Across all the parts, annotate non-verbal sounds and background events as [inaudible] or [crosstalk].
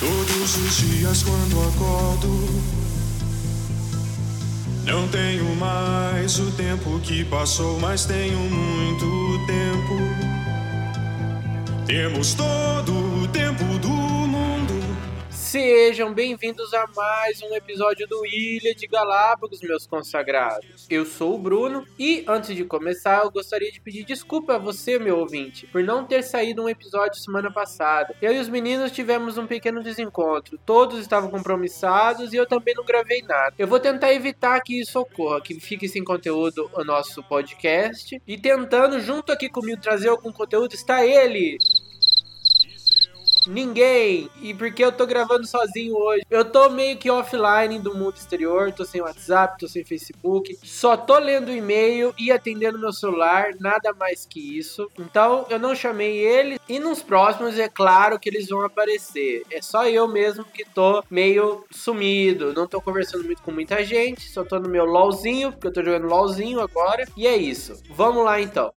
Todos os dias quando acordo, não tenho mais o tempo que passou, mas tenho muito tempo. Temos todo o tempo. Sejam bem-vindos a mais um episódio do Ilha de Galápagos, meus consagrados. Eu sou o Bruno e antes de começar, eu gostaria de pedir desculpa a você, meu ouvinte, por não ter saído um episódio semana passada. Eu e os meninos tivemos um pequeno desencontro, todos estavam compromissados e eu também não gravei nada. Eu vou tentar evitar que isso ocorra, que fique sem conteúdo o nosso podcast e tentando junto aqui comigo trazer algum conteúdo está ele, Ninguém! E porque eu tô gravando sozinho hoje? Eu tô meio que offline do mundo exterior, tô sem WhatsApp, tô sem Facebook, só tô lendo e-mail e atendendo meu celular, nada mais que isso. Então eu não chamei ele e nos próximos é claro que eles vão aparecer. É só eu mesmo que tô meio sumido, não tô conversando muito com muita gente, só tô no meu LOLzinho, porque eu tô jogando LOLzinho agora. E é isso. Vamos lá então.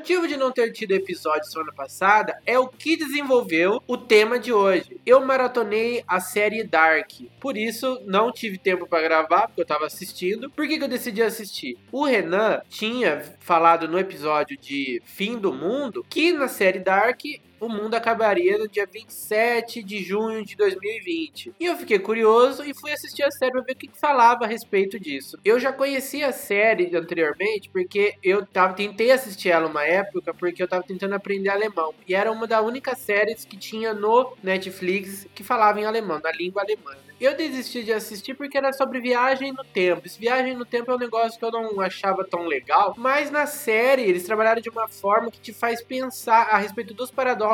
Motivo de não ter tido episódio semana passada é o que desenvolveu o tema de hoje. Eu maratonei a série Dark, por isso não tive tempo para gravar, porque eu tava assistindo. Por que, que eu decidi assistir? O Renan tinha falado no episódio de Fim do Mundo que na série Dark o mundo acabaria no dia 27 de junho de 2020. E eu fiquei curioso e fui assistir a série pra ver o que, que falava a respeito disso. Eu já conhecia a série anteriormente porque eu tava, tentei assistir ela uma época porque eu tava tentando aprender alemão. E era uma das únicas séries que tinha no Netflix que falava em alemão, na língua alemã. né? Eu desisti de assistir porque era sobre viagem no tempo. Esse viagem no tempo é um negócio que eu não achava tão legal, mas na série eles trabalharam de uma forma que te faz pensar a respeito dos paradoxos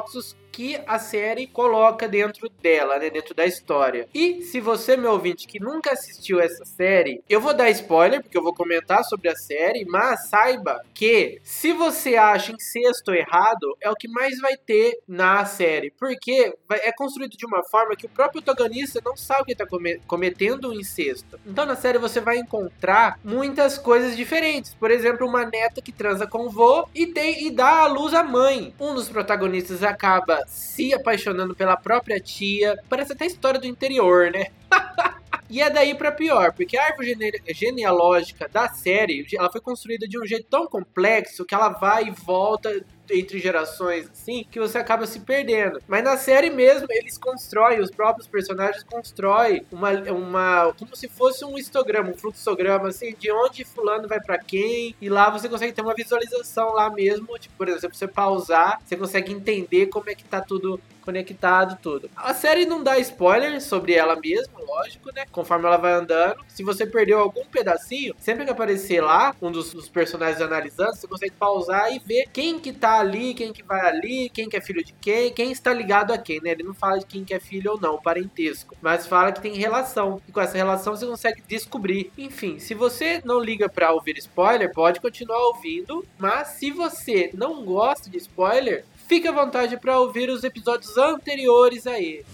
que a série coloca dentro dela, né, dentro da história. E se você, meu ouvinte, que nunca assistiu essa série, eu vou dar spoiler porque eu vou comentar sobre a série, mas saiba que se você acha incesto errado, é o que mais vai ter na série, porque é construído de uma forma que o próprio protagonista não sabe que está cometendo um incesto. Então na série você vai encontrar muitas coisas diferentes. Por exemplo, uma neta que transa com o vô e tem e dá à luz à mãe. Um dos protagonistas acaba se apaixonando pela própria tia. Parece até história do interior, né? [laughs] E é daí pra pior, porque a árvore gene- genealógica da série, ela foi construída de um jeito tão complexo que ela vai e volta entre gerações, assim, que você acaba se perdendo. Mas na série mesmo, eles constroem, os próprios personagens constroem uma, uma como se fosse um histograma, um fluxograma, assim, de onde fulano vai pra quem, e lá você consegue ter uma visualização lá mesmo, tipo, por exemplo, você pausar, você consegue entender como é que tá tudo conectado, tudo. A série não dá spoiler sobre ela mesma, lógico, né? Conforme ela vai andando. Se você perdeu algum pedacinho, sempre que aparecer lá, um dos, dos personagens analisando, você consegue pausar e ver quem que tá ali, quem que vai ali, quem que é filho de quem, quem está ligado a quem, né? Ele não fala de quem que é filho ou não, parentesco, mas fala que tem relação. E com essa relação você consegue descobrir. Enfim, se você não liga pra ouvir spoiler, pode continuar ouvindo, mas se você não gosta de spoiler, fique à vontade para ouvir os episódios anteriores a ele.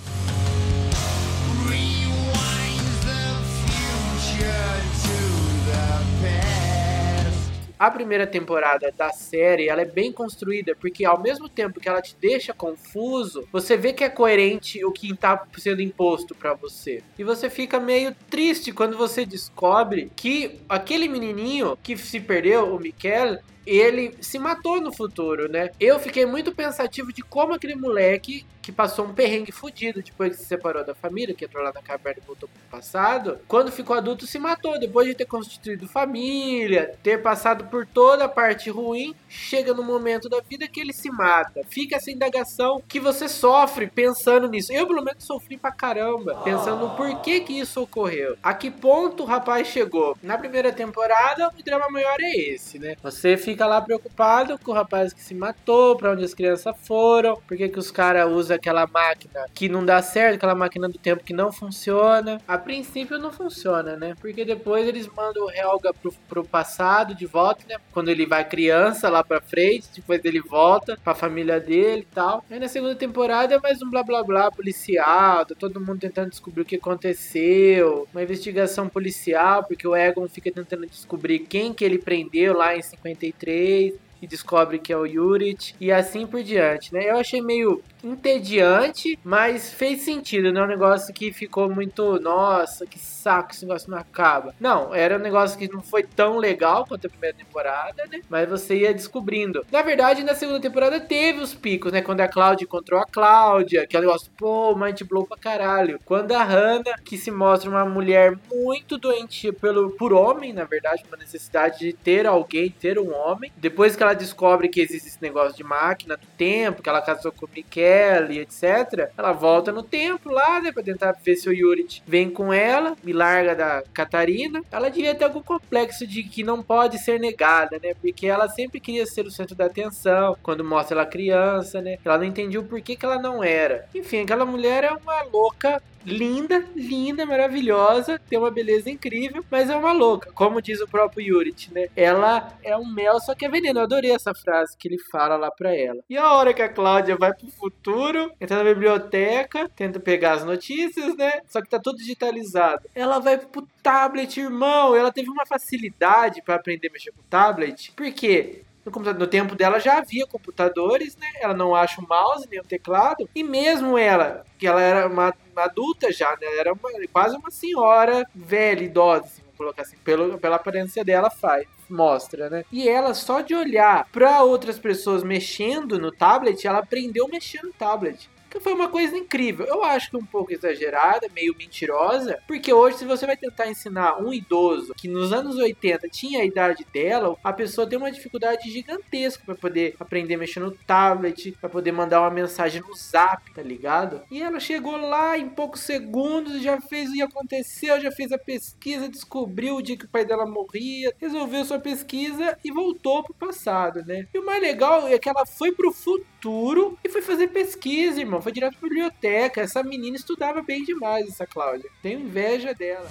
A primeira temporada da série, ela é bem construída, porque ao mesmo tempo que ela te deixa confuso, você vê que é coerente o que tá sendo imposto pra você. E você fica meio triste quando você descobre que aquele menininho que se perdeu, o Mikel, ele se matou no futuro, né? Eu fiquei muito pensativo de como aquele moleque que passou um perrengue fudido depois que se separou da família, que entrou lá na caverna e voltou pro passado, quando ficou adulto se matou, depois de ter constituído família, ter passado por toda a parte ruim, chega no momento da vida que ele se mata. Fica essa indagação que você sofre pensando nisso. Eu, pelo menos, sofri pra caramba, pensando no porquê que isso ocorreu. A que ponto o rapaz chegou? Na primeira temporada, o drama maior é esse, né? Você fica fica lá preocupado com o rapaz que se matou, pra onde as crianças foram, por que, os caras usam aquela máquina que não dá certo, aquela máquina do tempo que não funciona. A princípio não funciona, né? Porque depois eles mandam o Helga pro, pro passado de volta, né? Quando ele vai criança lá pra frente, depois ele volta pra família dele e tal. Aí na segunda temporada é mais um blá blá blá policial, tá todo mundo tentando descobrir o que aconteceu, uma investigação policial, porque o Egon fica tentando descobrir quem que ele prendeu lá em 53 3 e descobre que é o Yurit e assim por diante, né? Eu achei meio entediante, mas fez sentido, não é um negócio que ficou muito, nossa, que saco, esse negócio não acaba. Não, era um negócio que não foi tão legal quanto a primeira temporada, né? Mas você ia descobrindo. Na verdade, na segunda temporada teve os picos, né? Quando a Cláudia encontrou a Cláudia, que é um negócio, pô, mind blow pra caralho. Quando a Hannah, que se mostra uma mulher muito doentia pelo, por homem, na verdade, uma necessidade de ter alguém, ter um homem. Depois que ela descobre que existe esse negócio de máquina do tempo, que ela casou com o Michele, etc. Ela volta no tempo lá, né? Pra tentar ver se o Yurit vem com ela, me larga da Catarina. Ela devia ter algum complexo de que não pode ser negada, né? Porque ela sempre queria ser o centro da atenção quando mostra ela criança, né? Ela não entendia o porquê que ela não era. Enfim, aquela mulher é uma louca linda, linda, maravilhosa, tem uma beleza incrível, mas é uma louca, como diz o próprio Yurit, né? Ela é um mel, só que é veneno. Eu adorei essa frase que ele fala lá pra ela. E a hora que a Cláudia vai pro futuro, entra na biblioteca, tenta pegar as notícias, né? Só que tá tudo digitalizado. Ela vai pro tablet, irmão. Ela teve uma facilidade para aprender a mexer com o tablet. Por quê? No, no, tempo dela já havia computadores, né? Ela não acha o mouse nem o teclado. E mesmo ela, que ela era uma, uma adulta já, né? Ela era uma, quase uma senhora velha, idosa, assim, colocar assim, pelo, pela aparência dela faz. Mostra, né? E ela, só de olhar para outras pessoas mexendo no tablet, ela aprendeu mexendo no tablet que foi uma coisa incrível. Eu acho que um pouco exagerada, meio mentirosa, porque hoje se você vai tentar ensinar um idoso que nos anos 80 tinha a idade dela, a pessoa tem uma dificuldade gigantesca para poder aprender a mexer no tablet, para poder mandar uma mensagem no Zap, tá ligado? E ela chegou lá em poucos segundos, já fez o que aconteceu, já fez a pesquisa, descobriu o dia que o pai dela morria, resolveu sua pesquisa e voltou pro passado, né? E o mais legal é que ela foi pro futuro e foi fazer pesquisa, irmão foi direto pra biblioteca. Essa menina estudava bem demais, essa Cláudia. Tenho inveja dela.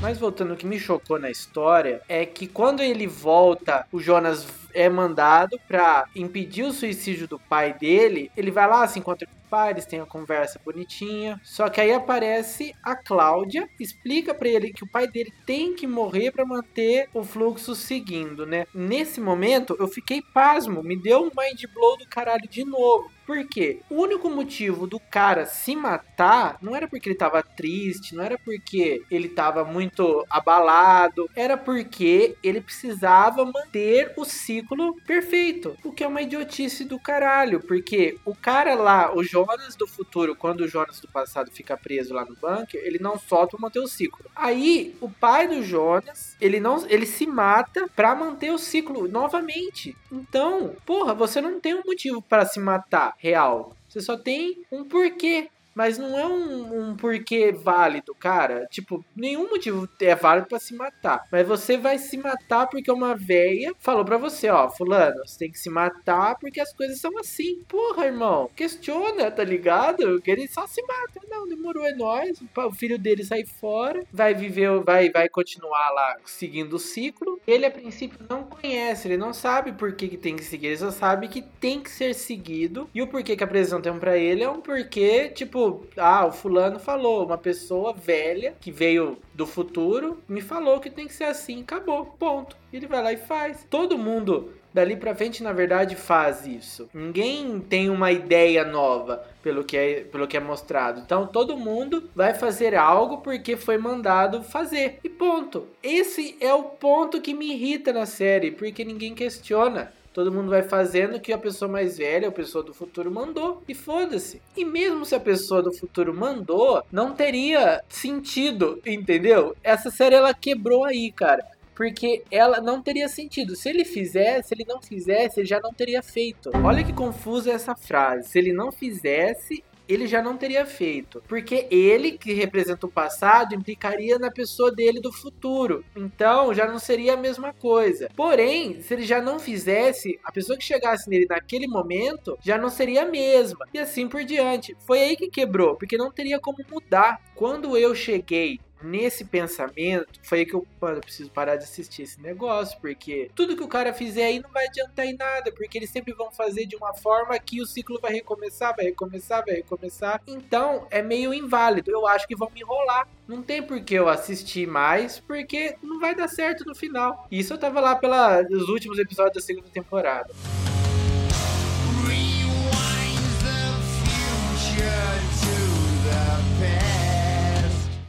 Mas voltando, o que me chocou na história é que quando ele volta, o Jonas é mandado para impedir o suicídio do pai dele. Ele vai lá, se encontra com o pai, eles têm uma conversa bonitinha. Só que aí aparece a Cláudia, explica para ele que o pai dele tem que morrer para manter o fluxo seguindo, né? Nesse momento eu fiquei pasmo, me deu um mind blow do caralho de novo. Por quê? O único motivo do cara se matar não era porque ele tava triste, não era porque ele tava muito abalado, era porque ele precisava manter o ciclo perfeito. O que é uma idiotice do caralho, porque o cara lá, o Jonas do futuro, quando o Jonas do passado fica preso lá no bunker, ele não solta pra manter o ciclo. Aí, o pai do Jonas, ele não ele se mata para manter o ciclo novamente. Então, porra, você não tem um motivo para se matar real. Você só tem um porquê. Mas não é um, um porquê válido, cara. Tipo, nenhum motivo é válido para se matar. Mas você vai se matar porque uma véia falou para você, ó, fulano, você tem que se matar porque as coisas são assim. Porra, irmão, questiona, tá ligado? Que ele só se mata. Não, demorou, é nóis. O filho dele sai fora, vai viver, vai, vai continuar lá seguindo o ciclo. Ele, a princípio, não conhece, ele não sabe por que, que tem que seguir, ele só sabe que tem que ser seguido. E o porquê que apresentam para ele é um porquê, tipo, ah, o fulano falou, uma pessoa velha que veio do futuro me falou que tem que ser assim, acabou, ponto. Ele vai lá e faz. Todo mundo dali pra frente, na verdade, faz isso. Ninguém tem uma ideia nova pelo que é, pelo que é mostrado. Então todo mundo vai fazer algo porque foi mandado fazer. E ponto. Esse é o ponto que me irrita na série, porque ninguém questiona. Todo mundo vai fazendo o que a pessoa mais velha, a pessoa do futuro mandou e foda-se. E mesmo se a pessoa do futuro mandou, não teria sentido, entendeu? Essa série ela quebrou aí, cara porque ela não teria sentido. Se ele fizesse, se ele não fizesse, ele já não teria feito. Olha que confusa essa frase. Se ele não fizesse, ele já não teria feito. Porque ele, que representa o passado, implicaria na pessoa dele do futuro. Então já não seria a mesma coisa. Porém, se ele já não fizesse, a pessoa que chegasse nele naquele momento já não seria a mesma. E assim por diante. Foi aí que quebrou, porque não teria como mudar. Quando eu cheguei nesse pensamento, foi que eu, mano, eu preciso parar de assistir esse negócio, porque tudo que o cara fizer aí não vai adiantar em nada, porque eles sempre vão fazer de uma forma que o ciclo vai recomeçar, vai recomeçar, vai recomeçar. Então, é meio inválido. Eu acho que vão me enrolar. Não tem por que eu assistir mais, porque não vai dar certo no final. Isso eu tava lá pelos últimos episódios da segunda temporada.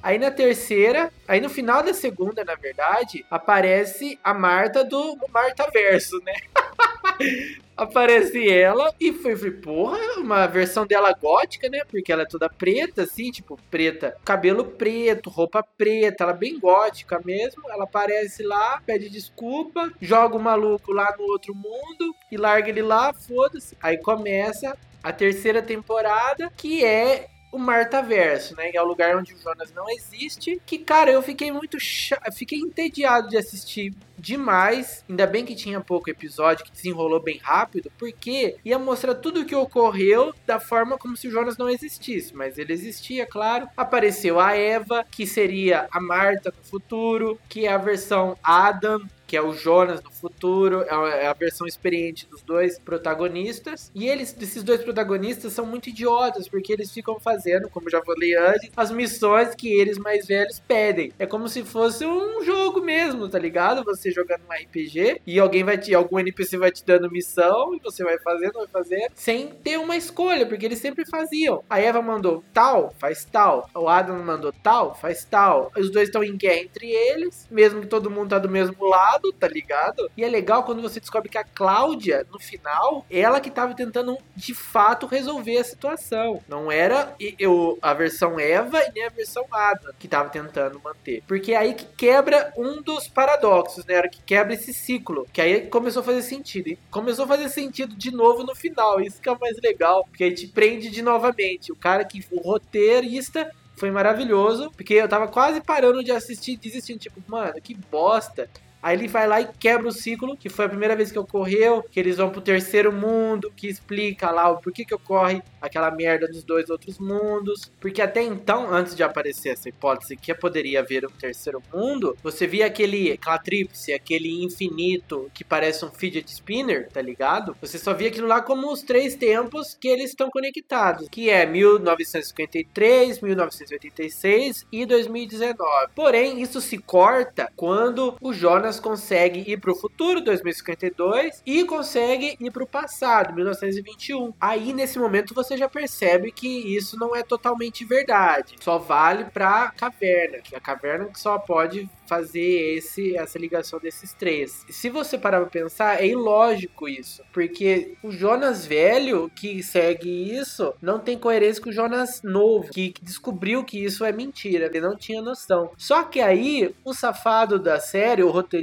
Aí na terceira, aí no final da segunda, na verdade, aparece a Marta do Marta Verso, né? [laughs] aparece ela e foi, foi, porra, uma versão dela gótica, né? Porque ela é toda preta, assim, tipo, preta, cabelo preto, roupa preta, ela é bem gótica mesmo. Ela aparece lá, pede desculpa, joga o maluco lá no outro mundo e larga ele lá, foda-se. Aí começa a terceira temporada, que é o Martaverso, né? Que é o lugar onde o Jonas não existe. Que, cara, eu fiquei muito. Ch... Fiquei entediado de assistir demais. Ainda bem que tinha pouco episódio, que desenrolou bem rápido, porque ia mostrar tudo o que ocorreu da forma como se o Jonas não existisse. Mas ele existia, claro. Apareceu a Eva, que seria a Marta no futuro, que é a versão Adam que é o Jonas no futuro, é, é a versão experiente dos dois protagonistas. E eles, esses dois protagonistas, são muito idiotas, porque eles ficam fazendo, como já falei antes, as missões que eles mais velhos pedem. É como se fosse um jogo mesmo, tá ligado? Você jogando um RPG e alguém vai te, algum NPC vai te dando missão e você vai fazendo, vai fazendo, sem ter uma escolha, porque eles sempre faziam. A Eva mandou tal, faz tal. O Adam mandou tal, faz tal. Os dois estão em guerra entre eles, mesmo que todo mundo tá do mesmo lado tá ligado? E é legal quando você descobre que a Cláudia, no final, ela que tava tentando de fato resolver a situação. Não era eu, a versão Eva e nem a versão Ada que tava tentando manter. Porque é aí que quebra um dos paradoxos, né? Era que quebra esse ciclo. Que aí começou a fazer sentido. E começou a fazer sentido de novo no final. Isso que é o mais legal. Porque aí te prende de novamente. O cara que. O roteirista foi maravilhoso, porque eu tava quase parando de assistir, desistindo, tipo, mano, que bosta. Aí ele vai lá e quebra o ciclo, que foi a primeira vez que ocorreu, que eles vão pro terceiro mundo, que explica lá o porquê que ocorre aquela merda dos dois outros mundos. Porque até então, antes de aparecer essa hipótese que poderia haver um terceiro mundo, você via aquele, aquela tríplice, aquele infinito que parece um fidget spinner, tá ligado? Você só via aquilo lá como os três tempos que eles estão conectados, que é 1953, 1986 e 2019. Porém, isso se corta quando o Jonas Consegue ir para o futuro, 2052, e consegue ir para o passado, 1921. Aí nesse momento você já percebe que isso não é totalmente verdade. Só vale para caverna, que a caverna que só pode fazer esse, essa ligação desses três. Se você parar pra pensar, é ilógico isso. Porque o Jonas velho que segue isso não tem coerência com o Jonas novo, que descobriu que isso é mentira. Ele não tinha noção. Só que aí, o safado da série, o roteirista,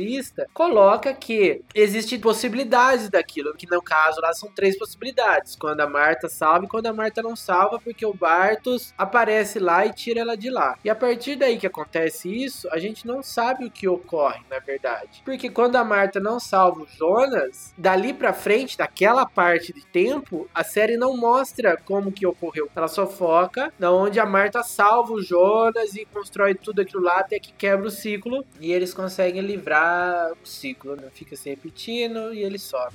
coloca que existem possibilidades daquilo. Que no caso lá são três possibilidades. Quando a Marta salva e quando a Marta não salva, porque o Bartos aparece lá e tira ela de lá. E a partir daí que acontece isso, a gente não sabe o que ocorre, na verdade. Porque quando a Marta não salva o Jonas, dali pra frente, daquela parte de tempo, a série não mostra como que ocorreu. Ela só foca na onde a Marta salva o Jonas e constrói tudo aquilo lá até que quebra o ciclo e eles conseguem livrar o ciclo, né? Fica se repetindo e ele sobe.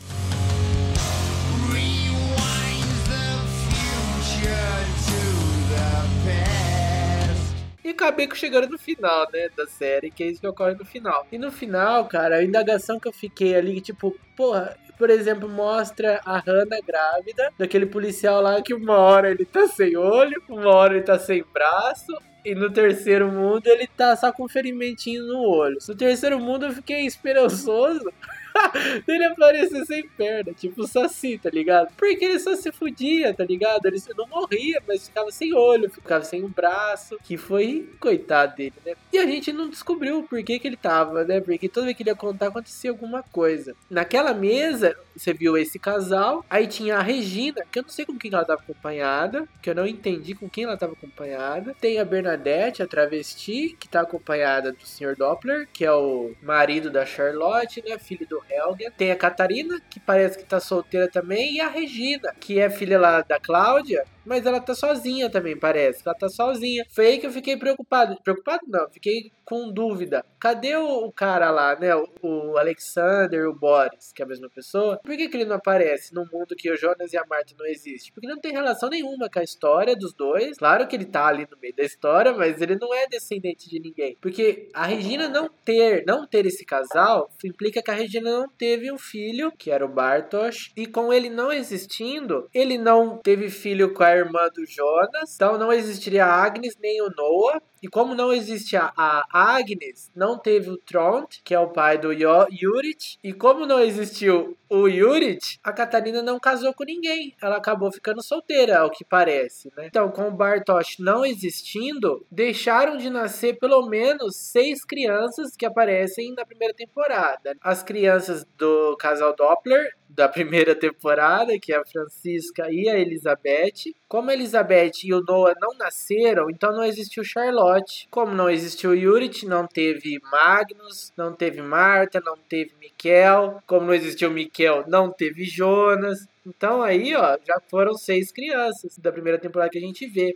E acabei chegando no final, né, da série, que é isso que ocorre no final. E no final, cara, a indagação que eu fiquei ali, tipo, porra, por exemplo, mostra a Hannah grávida, daquele policial lá que uma hora ele tá sem olho, uma hora ele tá sem braço, e no terceiro mundo ele tá só com um ferimentinho no olho. No terceiro mundo eu fiquei esperançoso [laughs] ele aparecia sem perna, tipo o Saci, tá ligado? Porque ele só se fudia, tá ligado? Ele não morria, mas ficava sem olho, ficava sem um braço, que foi coitado dele, né? E a gente não descobriu por que, que ele tava, né? Porque toda vez que ele ia contar acontecia alguma coisa. Naquela mesa, você viu esse casal, aí tinha a Regina, que eu não sei com quem ela tava acompanhada, que eu não entendi com quem ela tava acompanhada. Tem a Bernadette, a travesti, que tá acompanhada do Sr. Doppler, que é o marido da Charlotte, né? Filho do Helga. Tem a Catarina, que parece que tá solteira também, e a Regina, que é filha lá da Cláudia, mas ela tá sozinha também, parece. Ela tá sozinha. Foi aí que eu fiquei preocupado. Preocupado não, fiquei com dúvida. Cadê o, cara lá, né? O, Alexander, o Boris, que é a mesma pessoa. Por que, que ele não aparece no mundo que o Jonas e a Marta não existem? Porque não tem relação nenhuma com a história dos dois. Claro que ele tá ali no meio da história, mas ele não é descendente de ninguém. Porque a Regina não ter, não ter esse casal implica que a Regina não teve um filho, que era o Bartosz, e com ele não existindo, ele não teve filho com a irmã do Jonas, então não existiria a Agnes nem o Noah. E como não existe a, a Agnes, não teve o Trond, que é o pai do Yurit. E como não existiu o Yurit, a Catarina não casou com ninguém. Ela acabou ficando solteira, ao que parece, né? Então, com o Bartosz não existindo, deixaram de nascer pelo menos seis crianças que aparecem na primeira temporada. As crianças do casal Doppler, da [laughs] primeira temporada, que é a Francisca e a Elizabeth. Como a Elizabeth e o Noah não nasceram, então não existiu Charlotte. Como não existiu Yurit, não teve Magnus, não teve Marta, não teve Mikel. Como não existiu Mikel, não teve Jonas. Então aí, ó, já foram seis crianças da primeira temporada que a gente vê.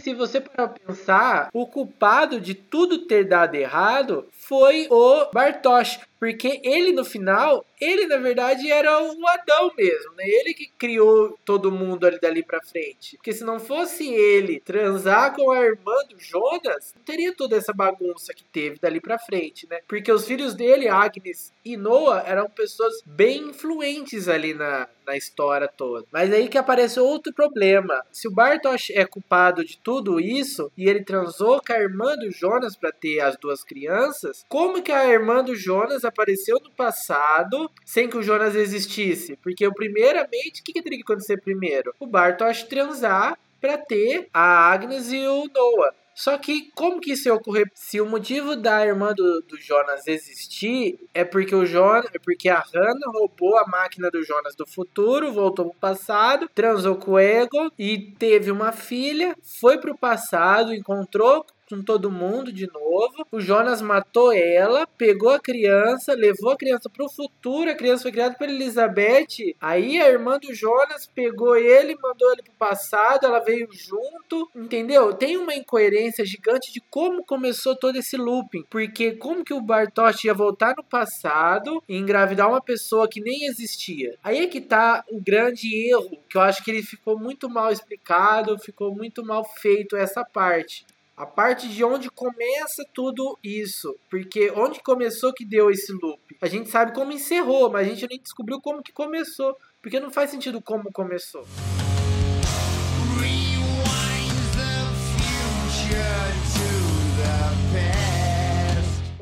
se você para pensar, o culpado de tudo ter dado errado foi o Bartosz. Porque ele no final, ele na verdade era o Adão mesmo, né? Ele que criou todo mundo ali dali pra frente. Porque se não fosse ele transar com a irmã do Jonas, não teria toda essa bagunça que teve dali pra frente, né? Porque os filhos dele, Agnes e Noah, eram pessoas bem influentes ali na, na história toda. Mas aí que aparece outro problema. Se o Bartosz é culpado de tudo isso e ele transou com a irmã do Jonas para ter as duas crianças, como que a irmã do Jonas apareceu no passado sem que o Jonas existisse. Porque, primeiramente, o que, que teria que acontecer primeiro? O Bartosz transar para ter a Agnes e o Noah. Só que como que isso ia ocorrer? Se o motivo da irmã do, do Jonas existir é porque o Jonas, é porque a Hannah roubou a máquina do Jonas do futuro, voltou pro passado, transou com o Ego e teve uma filha, foi pro passado, encontrou com todo mundo de novo. O Jonas matou ela, pegou a criança, levou a criança pro futuro. A criança foi criada pela Elizabeth. Aí a irmã do Jonas pegou ele, mandou ele pro passado. Ela veio junto, entendeu? Tem uma incoerência gigante de como começou todo esse looping. Porque como que o Bartosz ia voltar no passado e engravidar uma pessoa que nem existia? Aí é que tá o grande erro, que eu acho que ele ficou muito mal explicado, ficou muito mal feito essa parte a parte de onde começa tudo isso. Porque onde começou que deu esse loop? A gente sabe como encerrou, mas a gente nem descobriu como que começou. Porque não faz sentido como começou.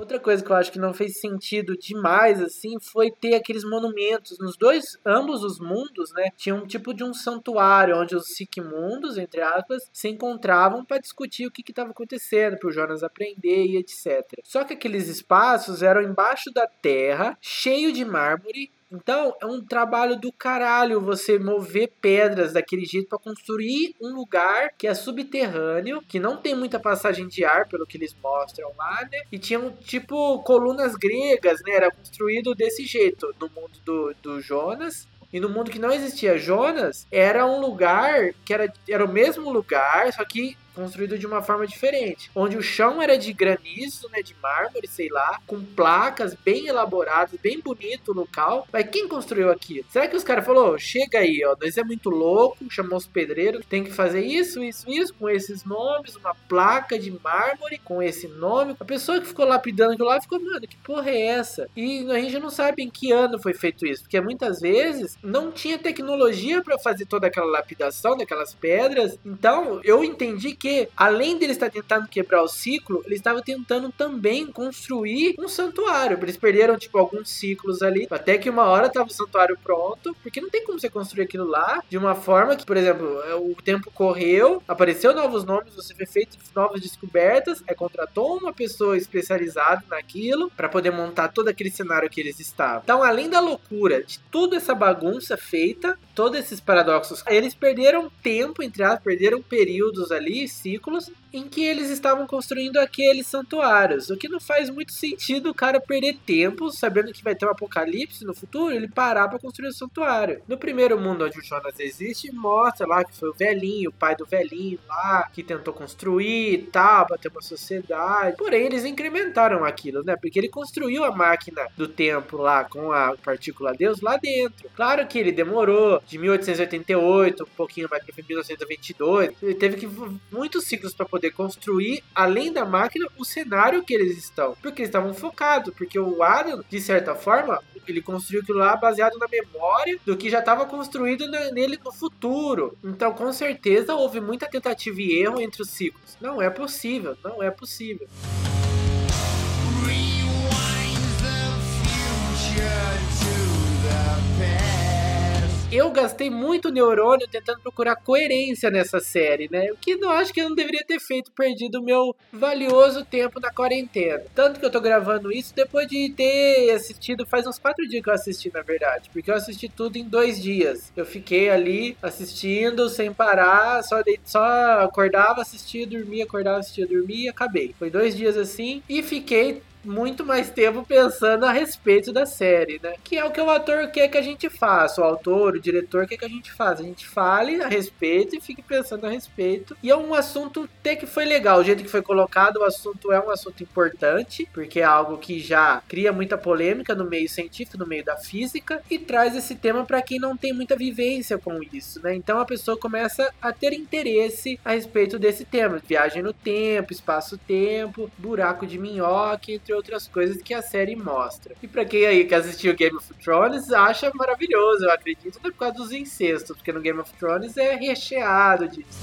Outra coisa que eu acho que não fez sentido demais, assim, foi ter aqueles monumentos. Nos dois, ambos os mundos, né? Tinha um tipo de um santuário onde os mundos entre aspas, se encontravam para discutir o que estava acontecendo, para o Jonas aprender e etc. Só que aqueles espaços eram embaixo da terra, cheio de mármore, então, é um trabalho do caralho você mover pedras daquele jeito para construir um lugar que é subterrâneo, que não tem muita passagem de ar, pelo que eles mostram lá, né? E tinham, tipo, colunas gregas, né? Era construído desse jeito no mundo do, do Jonas. E no mundo que não existia Jonas, era um lugar que era, era o mesmo lugar, só que construído de uma forma diferente, onde o chão era de granizo, né, de mármore, sei lá, com placas bem elaboradas, bem bonito o local. Mas quem construiu aquilo? Será que os caras falou, chega aí, ó, nós é muito louco, chamou os pedreiros, tem que fazer isso, isso, isso, com esses nomes, uma placa de mármore com esse nome. A pessoa que ficou lapidando aquilo lá ficou, mano, que porra é essa? E a gente não sabe em que ano foi feito isso, porque muitas vezes não tinha tecnologia para fazer toda aquela lapidação daquelas pedras. Então, eu entendi porque além deles estar tentando quebrar o ciclo, eles estavam tentando também construir um santuário. Eles perderam, tipo, alguns ciclos ali, até que uma hora tava o santuário pronto, porque não tem como você construir aquilo lá de uma forma que, por exemplo, é, o tempo correu, apareceu novos nomes, você foi feito novas descobertas, é contratou uma pessoa especializada naquilo para poder montar todo aquele cenário que eles estavam. Então, além da loucura de toda essa bagunça feita, todos esses paradoxos, eles perderam tempo, entre aspas, perderam períodos ali, ciclos, em que eles estavam construindo aqueles santuários. O que não faz muito sentido o cara perder tempo, sabendo que vai ter um apocalipse no futuro, ele parar para construir o um santuário. No primeiro mundo onde o Jonas existe, mostra lá que foi o velhinho, o pai do velhinho lá, que tentou construir e tal, pra ter uma sociedade. Porém, eles incrementaram aquilo, né? Porque ele construiu a máquina do tempo lá com a partícula Deus lá dentro. Claro que ele demorou de 1888, um pouquinho mais para 1922. Ele teve que muitos ciclos para poder construir, além da máquina, o cenário que eles estão. Porque eles estavam focados, porque o Adam, de certa forma, ele construiu aquilo lá baseado na memória do que já estava construído nele no futuro. Então, com certeza, houve muita tentativa e erro entre os ciclos. Não é possível, não é possível. Eu gastei muito neurônio tentando procurar coerência nessa série, né? O que eu acho que eu não deveria ter feito, perdido o meu valioso tempo na quarentena. Tanto que eu tô gravando isso depois de ter assistido, faz uns quatro dias que eu assisti, na verdade. Porque eu assisti tudo em dois dias. Eu fiquei ali assistindo sem parar, só, só acordava, assistia, dormia, acordava, assistia, dormia acabei. Foi dois dias assim e fiquei muito mais tempo pensando a respeito da série, né? Que é o que o ator quer que a gente faça, o autor, o diretor quer que a gente faça. A gente fale a respeito e fique pensando a respeito. E é um assunto até que foi legal, o jeito que foi colocado, o assunto é um assunto importante, porque é algo que já cria muita polêmica no meio científico, no meio da física, e traz esse tema para quem não tem muita vivência com isso, né? Então a pessoa começa a ter interesse a respeito desse tema, viagem no tempo, espaço-tempo, buraco de minhoca, entre entre outras coisas que a série mostra. E para quem aí que assistiu Game of Thrones, acha maravilhoso, eu acredito, por causa dos incestos, porque no Game of Thrones é recheado disso.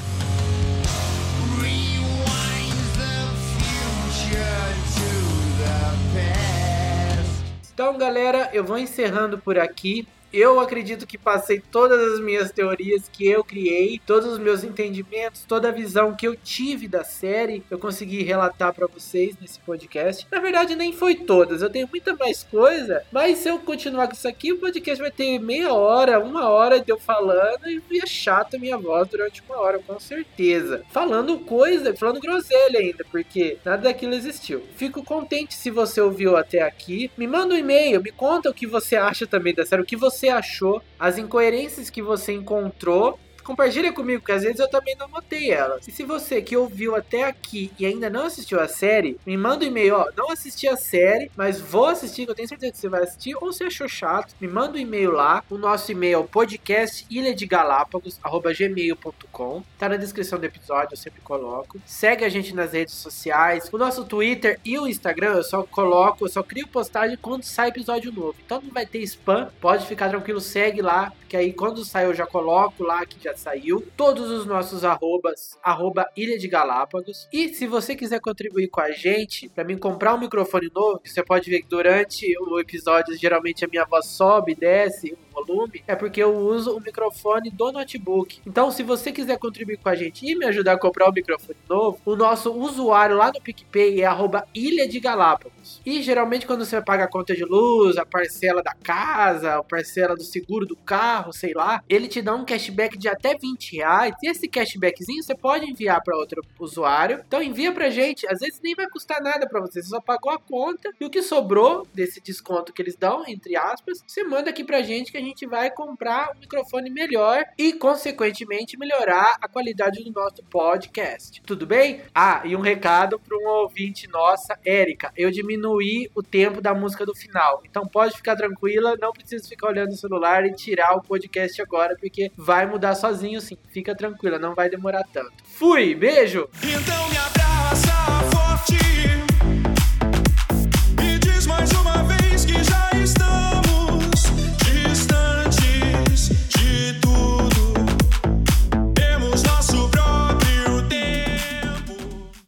Então, galera, eu vou encerrando por aqui. Eu acredito que passei todas as minhas teorias que eu criei, todos os meus entendimentos, toda a visão que eu tive da série, eu consegui relatar para vocês nesse podcast. Na verdade, nem foi todas, eu tenho muita mais coisa, mas se eu continuar com isso aqui, o podcast vai ter meia hora, uma hora de eu falando e é chato a minha voz durante uma hora, com certeza. Falando coisa, falando groselha ainda, porque nada daquilo existiu. Fico contente se você ouviu até aqui. Me manda um e-mail, me conta o que você acha também da série, o que você você achou, as incoerências que você encontrou compartilha comigo, que às vezes eu também não notei elas. E se você que ouviu até aqui e ainda não assistiu a série, me manda um e-mail, ó, não assisti a série, mas vou assistir, que eu tenho certeza que você vai assistir, ou se achou chato, me manda um e-mail lá, o nosso e-mail é podcast ilha de Galápagos, arroba gmail.com, tá na descrição do episódio, eu sempre coloco. Segue a gente nas redes sociais, o nosso Twitter e o Instagram, eu só coloco, eu só crio postagem quando sai episódio novo. Então não vai ter spam, pode ficar tranquilo, segue lá, que aí quando sai eu já coloco lá que já saiu. Todos os nossos arrobas, arroba Ilha de Galápagos. E se você quiser contribuir com a gente, para mim comprar um microfone novo, você pode ver que durante o episódio geralmente a minha voz sobe, desce, volume, é porque eu uso o microfone do notebook. Então, se você quiser contribuir com a gente e me ajudar a comprar um microfone novo, o nosso usuário lá no PicPay é arroba Ilha de Galápagos. E geralmente quando você paga a conta de luz, a parcela da casa, a parcela do seguro do carro, sei lá, ele te dá um cashback de até 20 reais. E esse cashbackzinho você pode enviar para outro usuário. Então envia pra gente, às vezes nem vai custar nada para você, você só pagou a conta e o que sobrou desse desconto que eles dão, entre aspas, você manda aqui pra gente que a gente vai comprar um microfone melhor e, consequentemente, melhorar a qualidade do nosso podcast. Tudo bem? Ah, e um recado para um ouvinte nossa, Érica. Eu diminuí o tempo da música do final. Então pode ficar tranquila, não precisa ficar olhando o celular e tirar o podcast agora, porque vai mudar sozinho sim, fica tranquila, não vai demorar tanto. Fui, beijo! Então me abraça forte.